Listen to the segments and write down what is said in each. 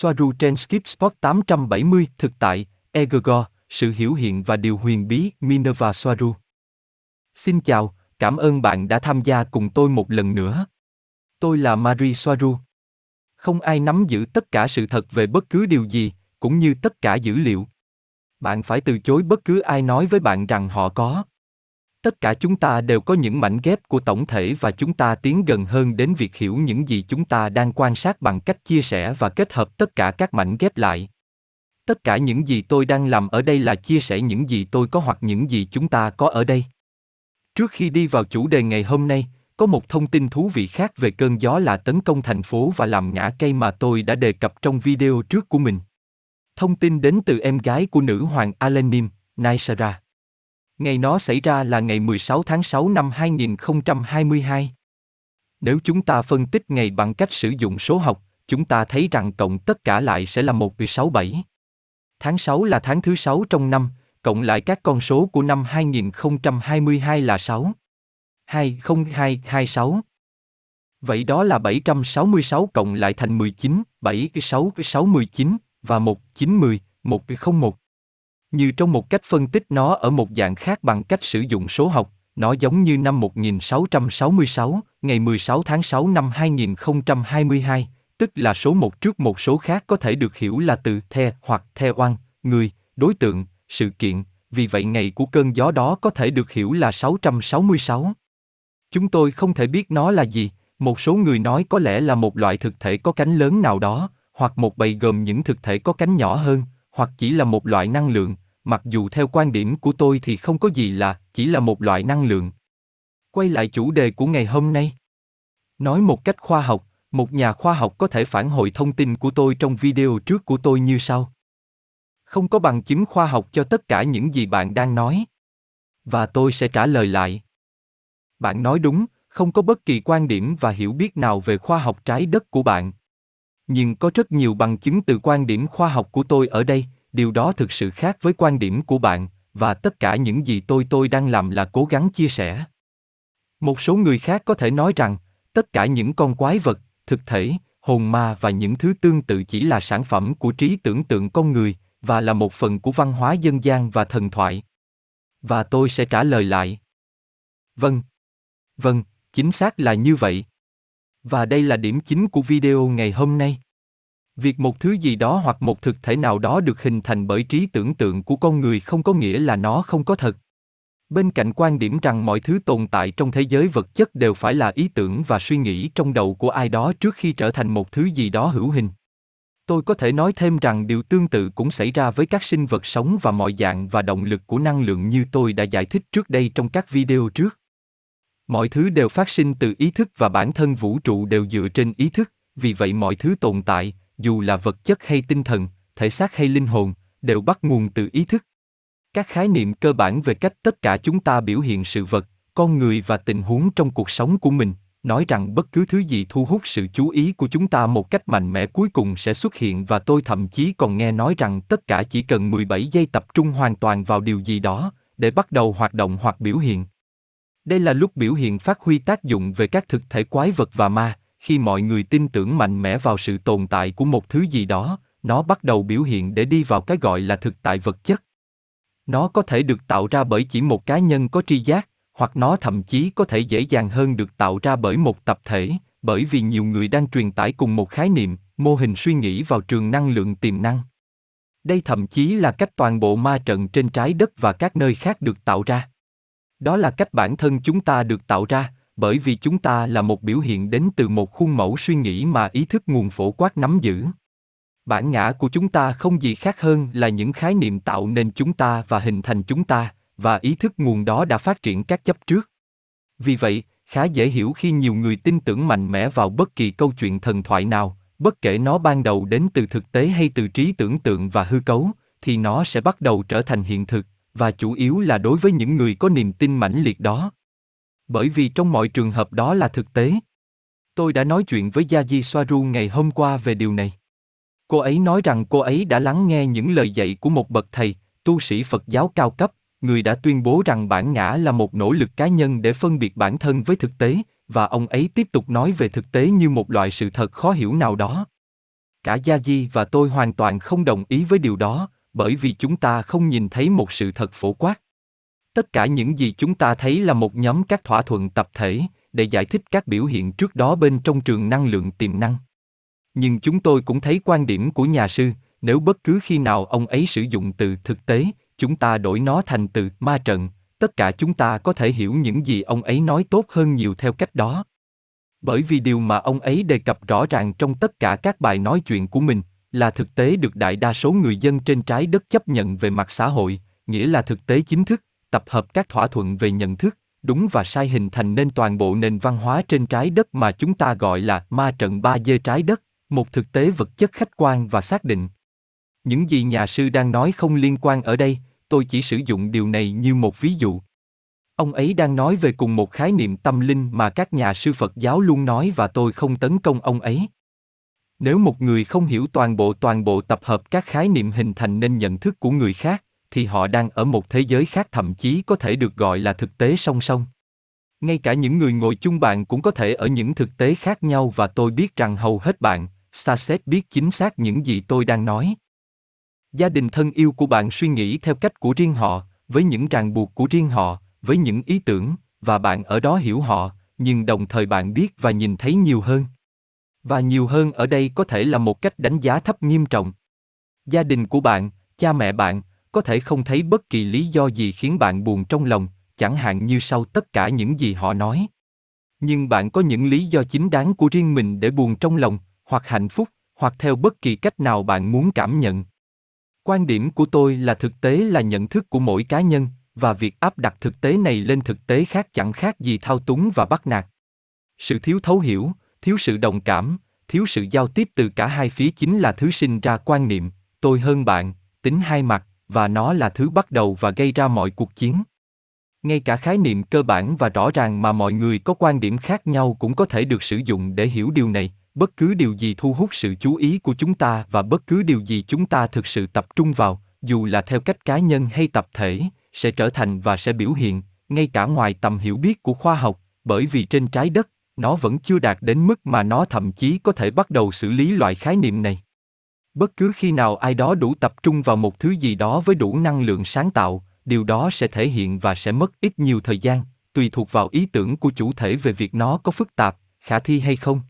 Soaru trên Skip Spot 870 thực tại, Egregor, sự hiểu hiện và điều huyền bí Minerva Soaru. Xin chào, cảm ơn bạn đã tham gia cùng tôi một lần nữa. Tôi là Marie Soaru. Không ai nắm giữ tất cả sự thật về bất cứ điều gì, cũng như tất cả dữ liệu. Bạn phải từ chối bất cứ ai nói với bạn rằng họ có. Tất cả chúng ta đều có những mảnh ghép của tổng thể và chúng ta tiến gần hơn đến việc hiểu những gì chúng ta đang quan sát bằng cách chia sẻ và kết hợp tất cả các mảnh ghép lại. Tất cả những gì tôi đang làm ở đây là chia sẻ những gì tôi có hoặc những gì chúng ta có ở đây. Trước khi đi vào chủ đề ngày hôm nay, có một thông tin thú vị khác về cơn gió là tấn công thành phố và làm ngã cây mà tôi đã đề cập trong video trước của mình. Thông tin đến từ em gái của nữ hoàng Alenim, Naisara. Ngày nó xảy ra là ngày 16 tháng 6 năm 2022. Nếu chúng ta phân tích ngày bằng cách sử dụng số học, chúng ta thấy rằng cộng tất cả lại sẽ là 1,67. Tháng 6 là tháng thứ 6 trong năm, cộng lại các con số của năm 2022 là 6. 20226. Vậy đó là 766 cộng lại thành 19, 7 6 6 19 và 1 9 10, 1 01. Như trong một cách phân tích nó ở một dạng khác bằng cách sử dụng số học, nó giống như năm 1666, ngày 16 tháng 6 năm 2022, tức là số một trước một số khác có thể được hiểu là từ the hoặc the oan, người, đối tượng, sự kiện, vì vậy ngày của cơn gió đó có thể được hiểu là 666. Chúng tôi không thể biết nó là gì, một số người nói có lẽ là một loại thực thể có cánh lớn nào đó, hoặc một bầy gồm những thực thể có cánh nhỏ hơn, hoặc chỉ là một loại năng lượng, mặc dù theo quan điểm của tôi thì không có gì là chỉ là một loại năng lượng. Quay lại chủ đề của ngày hôm nay. Nói một cách khoa học, một nhà khoa học có thể phản hồi thông tin của tôi trong video trước của tôi như sau. Không có bằng chứng khoa học cho tất cả những gì bạn đang nói. Và tôi sẽ trả lời lại. Bạn nói đúng, không có bất kỳ quan điểm và hiểu biết nào về khoa học trái đất của bạn. Nhưng có rất nhiều bằng chứng từ quan điểm khoa học của tôi ở đây, điều đó thực sự khác với quan điểm của bạn, và tất cả những gì tôi tôi đang làm là cố gắng chia sẻ. Một số người khác có thể nói rằng, tất cả những con quái vật, thực thể, hồn ma và những thứ tương tự chỉ là sản phẩm của trí tưởng tượng con người và là một phần của văn hóa dân gian và thần thoại. Và tôi sẽ trả lời lại. Vâng, Vâng, chính xác là như vậy. Và đây là điểm chính của video ngày hôm nay. Việc một thứ gì đó hoặc một thực thể nào đó được hình thành bởi trí tưởng tượng của con người không có nghĩa là nó không có thật. Bên cạnh quan điểm rằng mọi thứ tồn tại trong thế giới vật chất đều phải là ý tưởng và suy nghĩ trong đầu của ai đó trước khi trở thành một thứ gì đó hữu hình. Tôi có thể nói thêm rằng điều tương tự cũng xảy ra với các sinh vật sống và mọi dạng và động lực của năng lượng như tôi đã giải thích trước đây trong các video trước mọi thứ đều phát sinh từ ý thức và bản thân vũ trụ đều dựa trên ý thức, vì vậy mọi thứ tồn tại dù là vật chất hay tinh thần thể xác hay linh hồn đều bắt nguồn từ ý thức các khái niệm cơ bản về cách tất cả chúng ta biểu hiện sự vật con người và tình huống trong cuộc sống của mình nói rằng bất cứ thứ gì thu hút sự chú ý của chúng ta một cách mạnh mẽ cuối cùng sẽ xuất hiện và tôi thậm chí còn nghe nói rằng tất cả chỉ cần 17 giây tập trung hoàn toàn vào điều gì đó để bắt đầu hoạt động hoặc biểu hiện. Đây là lúc biểu hiện phát huy tác dụng về các thực thể quái vật và ma, khi mọi người tin tưởng mạnh mẽ vào sự tồn tại của một thứ gì đó, nó bắt đầu biểu hiện để đi vào cái gọi là thực tại vật chất. Nó có thể được tạo ra bởi chỉ một cá nhân có tri giác, hoặc nó thậm chí có thể dễ dàng hơn được tạo ra bởi một tập thể, bởi vì nhiều người đang truyền tải cùng một khái niệm, mô hình suy nghĩ vào trường năng lượng tiềm năng. Đây thậm chí là cách toàn bộ ma trận trên trái đất và các nơi khác được tạo ra. Đó là cách bản thân chúng ta được tạo ra, bởi vì chúng ta là một biểu hiện đến từ một khuôn mẫu suy nghĩ mà ý thức nguồn phổ quát nắm giữ. Bản ngã của chúng ta không gì khác hơn là những khái niệm tạo nên chúng ta và hình thành chúng ta, và ý thức nguồn đó đã phát triển các chấp trước. Vì vậy, khá dễ hiểu khi nhiều người tin tưởng mạnh mẽ vào bất kỳ câu chuyện thần thoại nào, bất kể nó ban đầu đến từ thực tế hay từ trí tưởng tượng và hư cấu, thì nó sẽ bắt đầu trở thành hiện thực, và chủ yếu là đối với những người có niềm tin mãnh liệt đó. Bởi vì trong mọi trường hợp đó là thực tế. Tôi đã nói chuyện với Yaji Soaru ngày hôm qua về điều này. Cô ấy nói rằng cô ấy đã lắng nghe những lời dạy của một bậc thầy, tu sĩ Phật giáo cao cấp, người đã tuyên bố rằng bản ngã là một nỗ lực cá nhân để phân biệt bản thân với thực tế, và ông ấy tiếp tục nói về thực tế như một loại sự thật khó hiểu nào đó. Cả Gia Di và tôi hoàn toàn không đồng ý với điều đó, bởi vì chúng ta không nhìn thấy một sự thật phổ quát. Tất cả những gì chúng ta thấy là một nhóm các thỏa thuận tập thể để giải thích các biểu hiện trước đó bên trong trường năng lượng tiềm năng. Nhưng chúng tôi cũng thấy quan điểm của nhà sư, nếu bất cứ khi nào ông ấy sử dụng từ thực tế, chúng ta đổi nó thành từ ma trận, tất cả chúng ta có thể hiểu những gì ông ấy nói tốt hơn nhiều theo cách đó. Bởi vì điều mà ông ấy đề cập rõ ràng trong tất cả các bài nói chuyện của mình là thực tế được đại đa số người dân trên trái đất chấp nhận về mặt xã hội, nghĩa là thực tế chính thức, tập hợp các thỏa thuận về nhận thức, đúng và sai hình thành nên toàn bộ nền văn hóa trên trái đất mà chúng ta gọi là ma trận ba dê trái đất, một thực tế vật chất khách quan và xác định. Những gì nhà sư đang nói không liên quan ở đây, tôi chỉ sử dụng điều này như một ví dụ. Ông ấy đang nói về cùng một khái niệm tâm linh mà các nhà sư Phật giáo luôn nói và tôi không tấn công ông ấy. Nếu một người không hiểu toàn bộ toàn bộ tập hợp các khái niệm hình thành nên nhận thức của người khác, thì họ đang ở một thế giới khác thậm chí có thể được gọi là thực tế song song. Ngay cả những người ngồi chung bạn cũng có thể ở những thực tế khác nhau và tôi biết rằng hầu hết bạn, Saset biết chính xác những gì tôi đang nói. Gia đình thân yêu của bạn suy nghĩ theo cách của riêng họ, với những ràng buộc của riêng họ, với những ý tưởng, và bạn ở đó hiểu họ, nhưng đồng thời bạn biết và nhìn thấy nhiều hơn. Và nhiều hơn ở đây có thể là một cách đánh giá thấp nghiêm trọng. Gia đình của bạn, cha mẹ bạn, có thể không thấy bất kỳ lý do gì khiến bạn buồn trong lòng, chẳng hạn như sau tất cả những gì họ nói. Nhưng bạn có những lý do chính đáng của riêng mình để buồn trong lòng, hoặc hạnh phúc, hoặc theo bất kỳ cách nào bạn muốn cảm nhận. Quan điểm của tôi là thực tế là nhận thức của mỗi cá nhân, và việc áp đặt thực tế này lên thực tế khác chẳng khác gì thao túng và bắt nạt. Sự thiếu thấu hiểu, thiếu sự đồng cảm, thiếu sự giao tiếp từ cả hai phía chính là thứ sinh ra quan niệm, tôi hơn bạn, tính hai mặt, và nó là thứ bắt đầu và gây ra mọi cuộc chiến. Ngay cả khái niệm cơ bản và rõ ràng mà mọi người có quan điểm khác nhau cũng có thể được sử dụng để hiểu điều này, bất cứ điều gì thu hút sự chú ý của chúng ta và bất cứ điều gì chúng ta thực sự tập trung vào, dù là theo cách cá nhân hay tập thể, sẽ trở thành và sẽ biểu hiện, ngay cả ngoài tầm hiểu biết của khoa học, bởi vì trên trái đất, nó vẫn chưa đạt đến mức mà nó thậm chí có thể bắt đầu xử lý loại khái niệm này. Bất cứ khi nào ai đó đủ tập trung vào một thứ gì đó với đủ năng lượng sáng tạo, điều đó sẽ thể hiện và sẽ mất ít nhiều thời gian, tùy thuộc vào ý tưởng của chủ thể về việc nó có phức tạp, khả thi hay không.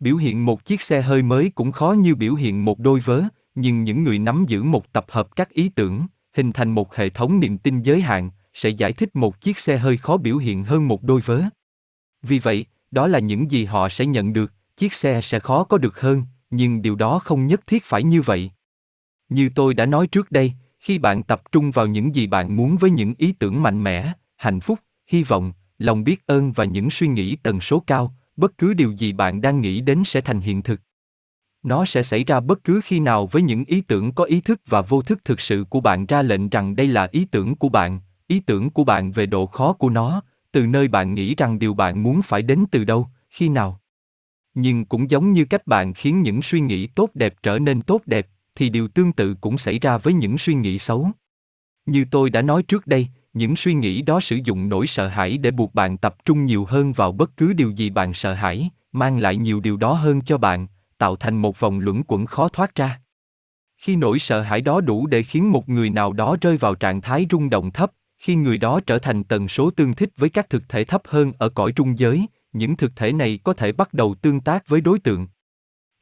Biểu hiện một chiếc xe hơi mới cũng khó như biểu hiện một đôi vớ, nhưng những người nắm giữ một tập hợp các ý tưởng, hình thành một hệ thống niềm tin giới hạn, sẽ giải thích một chiếc xe hơi khó biểu hiện hơn một đôi vớ. Vì vậy, đó là những gì họ sẽ nhận được, chiếc xe sẽ khó có được hơn, nhưng điều đó không nhất thiết phải như vậy. Như tôi đã nói trước đây, khi bạn tập trung vào những gì bạn muốn với những ý tưởng mạnh mẽ, hạnh phúc, hy vọng, lòng biết ơn và những suy nghĩ tần số cao, bất cứ điều gì bạn đang nghĩ đến sẽ thành hiện thực nó sẽ xảy ra bất cứ khi nào với những ý tưởng có ý thức và vô thức thực sự của bạn ra lệnh rằng đây là ý tưởng của bạn ý tưởng của bạn về độ khó của nó từ nơi bạn nghĩ rằng điều bạn muốn phải đến từ đâu khi nào nhưng cũng giống như cách bạn khiến những suy nghĩ tốt đẹp trở nên tốt đẹp, thì điều tương tự cũng xảy ra với những suy nghĩ xấu. Như tôi đã nói trước đây, những suy nghĩ đó sử dụng nỗi sợ hãi để buộc bạn tập trung nhiều hơn vào bất cứ điều gì bạn sợ hãi, mang lại nhiều điều đó hơn cho bạn, tạo thành một vòng luẩn quẩn khó thoát ra. Khi nỗi sợ hãi đó đủ để khiến một người nào đó rơi vào trạng thái rung động thấp, khi người đó trở thành tần số tương thích với các thực thể thấp hơn ở cõi trung giới những thực thể này có thể bắt đầu tương tác với đối tượng.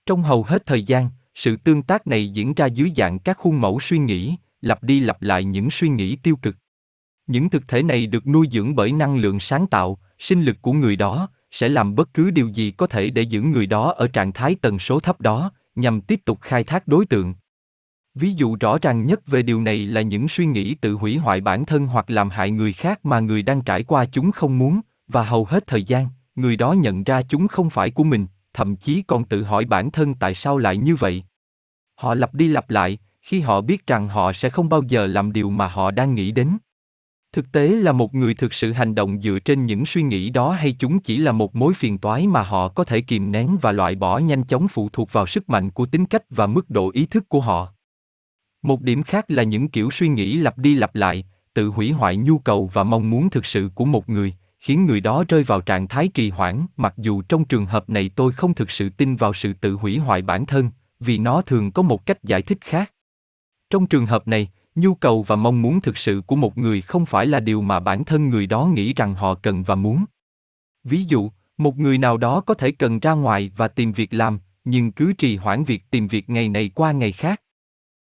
Trong hầu hết thời gian, sự tương tác này diễn ra dưới dạng các khuôn mẫu suy nghĩ, lặp đi lặp lại những suy nghĩ tiêu cực. Những thực thể này được nuôi dưỡng bởi năng lượng sáng tạo, sinh lực của người đó, sẽ làm bất cứ điều gì có thể để giữ người đó ở trạng thái tần số thấp đó, nhằm tiếp tục khai thác đối tượng. Ví dụ rõ ràng nhất về điều này là những suy nghĩ tự hủy hoại bản thân hoặc làm hại người khác mà người đang trải qua chúng không muốn, và hầu hết thời gian người đó nhận ra chúng không phải của mình, thậm chí còn tự hỏi bản thân tại sao lại như vậy. Họ lặp đi lặp lại, khi họ biết rằng họ sẽ không bao giờ làm điều mà họ đang nghĩ đến. Thực tế là một người thực sự hành động dựa trên những suy nghĩ đó hay chúng chỉ là một mối phiền toái mà họ có thể kìm nén và loại bỏ nhanh chóng phụ thuộc vào sức mạnh của tính cách và mức độ ý thức của họ. Một điểm khác là những kiểu suy nghĩ lặp đi lặp lại, tự hủy hoại nhu cầu và mong muốn thực sự của một người khiến người đó rơi vào trạng thái trì hoãn mặc dù trong trường hợp này tôi không thực sự tin vào sự tự hủy hoại bản thân vì nó thường có một cách giải thích khác. Trong trường hợp này, nhu cầu và mong muốn thực sự của một người không phải là điều mà bản thân người đó nghĩ rằng họ cần và muốn. Ví dụ, một người nào đó có thể cần ra ngoài và tìm việc làm, nhưng cứ trì hoãn việc tìm việc ngày này qua ngày khác.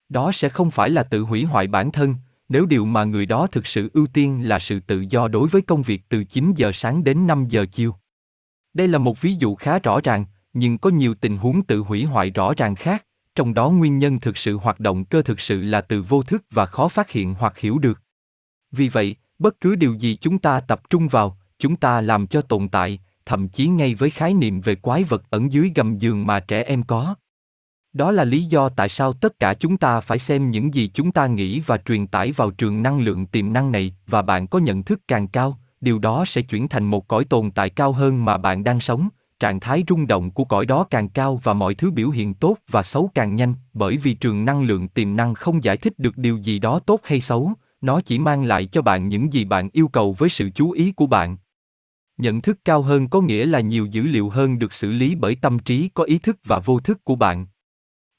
Đó sẽ không phải là tự hủy hoại bản thân, nếu điều mà người đó thực sự ưu tiên là sự tự do đối với công việc từ 9 giờ sáng đến 5 giờ chiều. Đây là một ví dụ khá rõ ràng, nhưng có nhiều tình huống tự hủy hoại rõ ràng khác, trong đó nguyên nhân thực sự hoạt động cơ thực sự là từ vô thức và khó phát hiện hoặc hiểu được. Vì vậy, bất cứ điều gì chúng ta tập trung vào, chúng ta làm cho tồn tại, thậm chí ngay với khái niệm về quái vật ẩn dưới gầm giường mà trẻ em có. Đó là lý do tại sao tất cả chúng ta phải xem những gì chúng ta nghĩ và truyền tải vào trường năng lượng tiềm năng này và bạn có nhận thức càng cao, điều đó sẽ chuyển thành một cõi tồn tại cao hơn mà bạn đang sống, trạng thái rung động của cõi đó càng cao và mọi thứ biểu hiện tốt và xấu càng nhanh, bởi vì trường năng lượng tiềm năng không giải thích được điều gì đó tốt hay xấu, nó chỉ mang lại cho bạn những gì bạn yêu cầu với sự chú ý của bạn. Nhận thức cao hơn có nghĩa là nhiều dữ liệu hơn được xử lý bởi tâm trí có ý thức và vô thức của bạn.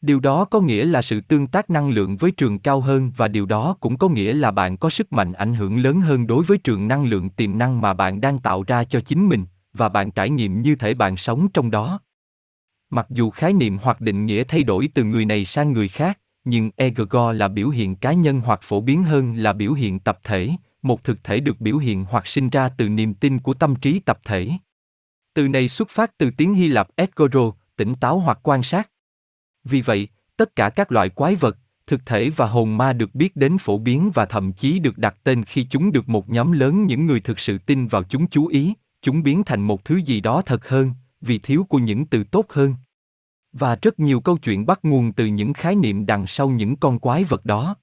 Điều đó có nghĩa là sự tương tác năng lượng với trường cao hơn và điều đó cũng có nghĩa là bạn có sức mạnh ảnh hưởng lớn hơn đối với trường năng lượng tiềm năng mà bạn đang tạo ra cho chính mình và bạn trải nghiệm như thể bạn sống trong đó. Mặc dù khái niệm hoặc định nghĩa thay đổi từ người này sang người khác, nhưng egregor là biểu hiện cá nhân hoặc phổ biến hơn là biểu hiện tập thể, một thực thể được biểu hiện hoặc sinh ra từ niềm tin của tâm trí tập thể. Từ này xuất phát từ tiếng Hy Lạp egoro, tỉnh táo hoặc quan sát. Vì vậy, tất cả các loại quái vật, thực thể và hồn ma được biết đến phổ biến và thậm chí được đặt tên khi chúng được một nhóm lớn những người thực sự tin vào chúng chú ý, chúng biến thành một thứ gì đó thật hơn, vì thiếu của những từ tốt hơn. Và rất nhiều câu chuyện bắt nguồn từ những khái niệm đằng sau những con quái vật đó.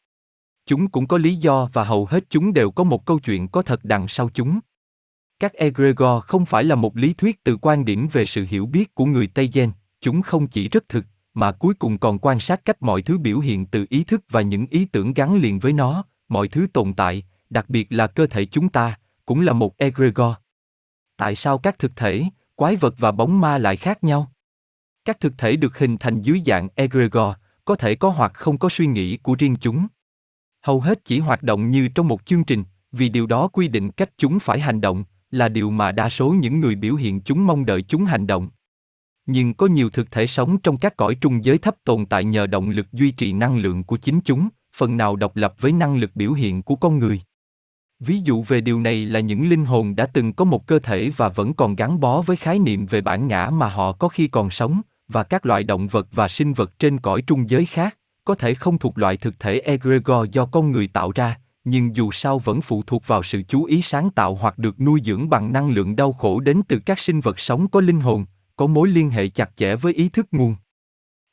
Chúng cũng có lý do và hầu hết chúng đều có một câu chuyện có thật đằng sau chúng. Các egregor không phải là một lý thuyết từ quan điểm về sự hiểu biết của người Tây Gen, chúng không chỉ rất thực, mà cuối cùng còn quan sát cách mọi thứ biểu hiện từ ý thức và những ý tưởng gắn liền với nó, mọi thứ tồn tại, đặc biệt là cơ thể chúng ta, cũng là một egregor. Tại sao các thực thể, quái vật và bóng ma lại khác nhau? Các thực thể được hình thành dưới dạng egregor, có thể có hoặc không có suy nghĩ của riêng chúng. Hầu hết chỉ hoạt động như trong một chương trình, vì điều đó quy định cách chúng phải hành động, là điều mà đa số những người biểu hiện chúng mong đợi chúng hành động. Nhưng có nhiều thực thể sống trong các cõi trung giới thấp tồn tại nhờ động lực duy trì năng lượng của chính chúng, phần nào độc lập với năng lực biểu hiện của con người. Ví dụ về điều này là những linh hồn đã từng có một cơ thể và vẫn còn gắn bó với khái niệm về bản ngã mà họ có khi còn sống, và các loại động vật và sinh vật trên cõi trung giới khác, có thể không thuộc loại thực thể egregor do con người tạo ra, nhưng dù sao vẫn phụ thuộc vào sự chú ý sáng tạo hoặc được nuôi dưỡng bằng năng lượng đau khổ đến từ các sinh vật sống có linh hồn, có mối liên hệ chặt chẽ với ý thức nguồn.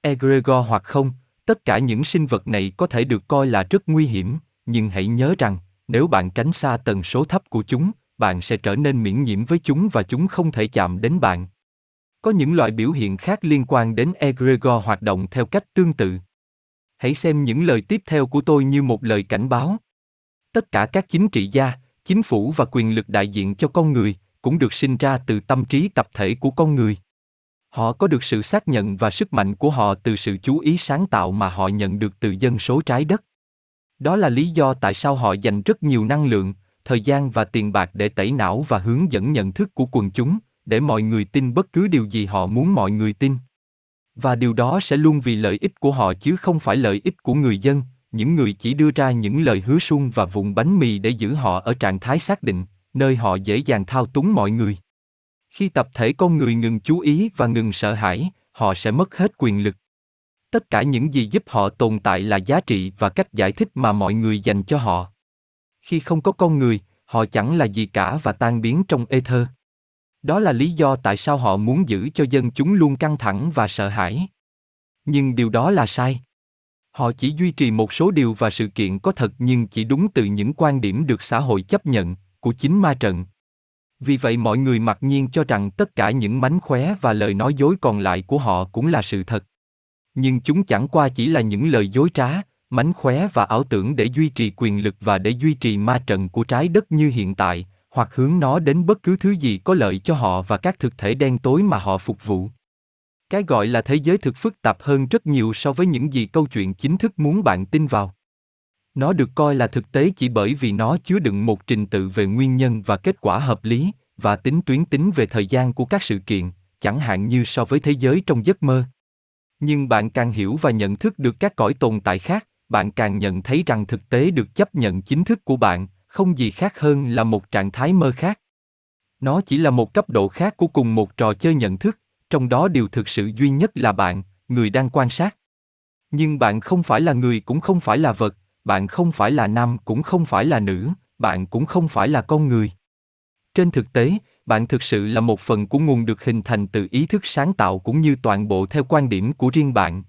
Egregor hoặc không, tất cả những sinh vật này có thể được coi là rất nguy hiểm, nhưng hãy nhớ rằng, nếu bạn tránh xa tần số thấp của chúng, bạn sẽ trở nên miễn nhiễm với chúng và chúng không thể chạm đến bạn. Có những loại biểu hiện khác liên quan đến egregor hoạt động theo cách tương tự. Hãy xem những lời tiếp theo của tôi như một lời cảnh báo. Tất cả các chính trị gia, chính phủ và quyền lực đại diện cho con người cũng được sinh ra từ tâm trí tập thể của con người. Họ có được sự xác nhận và sức mạnh của họ từ sự chú ý sáng tạo mà họ nhận được từ dân số trái đất. Đó là lý do tại sao họ dành rất nhiều năng lượng, thời gian và tiền bạc để tẩy não và hướng dẫn nhận thức của quần chúng, để mọi người tin bất cứ điều gì họ muốn mọi người tin. Và điều đó sẽ luôn vì lợi ích của họ chứ không phải lợi ích của người dân, những người chỉ đưa ra những lời hứa suông và vụn bánh mì để giữ họ ở trạng thái xác định, nơi họ dễ dàng thao túng mọi người. Khi tập thể con người ngừng chú ý và ngừng sợ hãi, họ sẽ mất hết quyền lực. Tất cả những gì giúp họ tồn tại là giá trị và cách giải thích mà mọi người dành cho họ. Khi không có con người, họ chẳng là gì cả và tan biến trong ether. Đó là lý do tại sao họ muốn giữ cho dân chúng luôn căng thẳng và sợ hãi. Nhưng điều đó là sai. Họ chỉ duy trì một số điều và sự kiện có thật nhưng chỉ đúng từ những quan điểm được xã hội chấp nhận, của chính ma trận. Vì vậy mọi người mặc nhiên cho rằng tất cả những mánh khóe và lời nói dối còn lại của họ cũng là sự thật. Nhưng chúng chẳng qua chỉ là những lời dối trá, mánh khóe và ảo tưởng để duy trì quyền lực và để duy trì ma trận của trái đất như hiện tại, hoặc hướng nó đến bất cứ thứ gì có lợi cho họ và các thực thể đen tối mà họ phục vụ. Cái gọi là thế giới thực phức tạp hơn rất nhiều so với những gì câu chuyện chính thức muốn bạn tin vào. Nó được coi là thực tế chỉ bởi vì nó chứa đựng một trình tự về nguyên nhân và kết quả hợp lý, và tính tuyến tính về thời gian của các sự kiện, chẳng hạn như so với thế giới trong giấc mơ. Nhưng bạn càng hiểu và nhận thức được các cõi tồn tại khác, bạn càng nhận thấy rằng thực tế được chấp nhận chính thức của bạn, không gì khác hơn là một trạng thái mơ khác. Nó chỉ là một cấp độ khác của cùng một trò chơi nhận thức, trong đó điều thực sự duy nhất là bạn, người đang quan sát. Nhưng bạn không phải là người cũng không phải là vật, bạn không phải là nam cũng không phải là nữ, bạn cũng không phải là con người. Trên thực tế, bạn thực sự là một phần của nguồn được hình thành từ ý thức sáng tạo cũng như toàn bộ theo quan điểm của riêng bạn.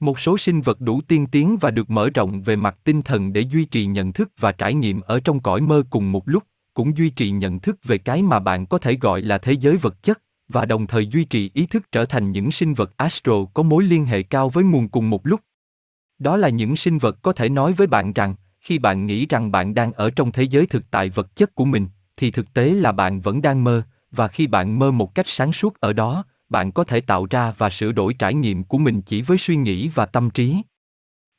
Một số sinh vật đủ tiên tiến và được mở rộng về mặt tinh thần để duy trì nhận thức và trải nghiệm ở trong cõi mơ cùng một lúc, cũng duy trì nhận thức về cái mà bạn có thể gọi là thế giới vật chất, và đồng thời duy trì ý thức trở thành những sinh vật astro có mối liên hệ cao với nguồn cùng một lúc. Đó là những sinh vật có thể nói với bạn rằng, khi bạn nghĩ rằng bạn đang ở trong thế giới thực tại vật chất của mình, thì thực tế là bạn vẫn đang mơ, và khi bạn mơ một cách sáng suốt ở đó, bạn có thể tạo ra và sửa đổi trải nghiệm của mình chỉ với suy nghĩ và tâm trí.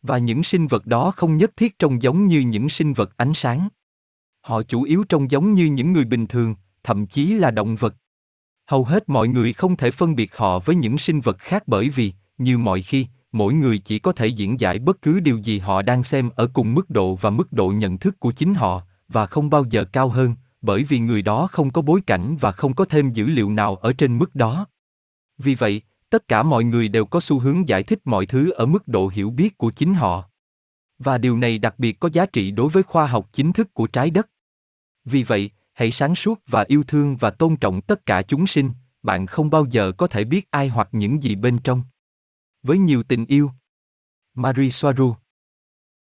Và những sinh vật đó không nhất thiết trông giống như những sinh vật ánh sáng. Họ chủ yếu trông giống như những người bình thường, thậm chí là động vật. Hầu hết mọi người không thể phân biệt họ với những sinh vật khác bởi vì, như mọi khi, mỗi người chỉ có thể diễn giải bất cứ điều gì họ đang xem ở cùng mức độ và mức độ nhận thức của chính họ, và không bao giờ cao hơn, bởi vì người đó không có bối cảnh và không có thêm dữ liệu nào ở trên mức đó. Vì vậy, tất cả mọi người đều có xu hướng giải thích mọi thứ ở mức độ hiểu biết của chính họ. Và điều này đặc biệt có giá trị đối với khoa học chính thức của trái đất. Vì vậy, hãy sáng suốt và yêu thương và tôn trọng tất cả chúng sinh, bạn không bao giờ có thể biết ai hoặc những gì bên trong. Với nhiều tình yêu. Marie Soaru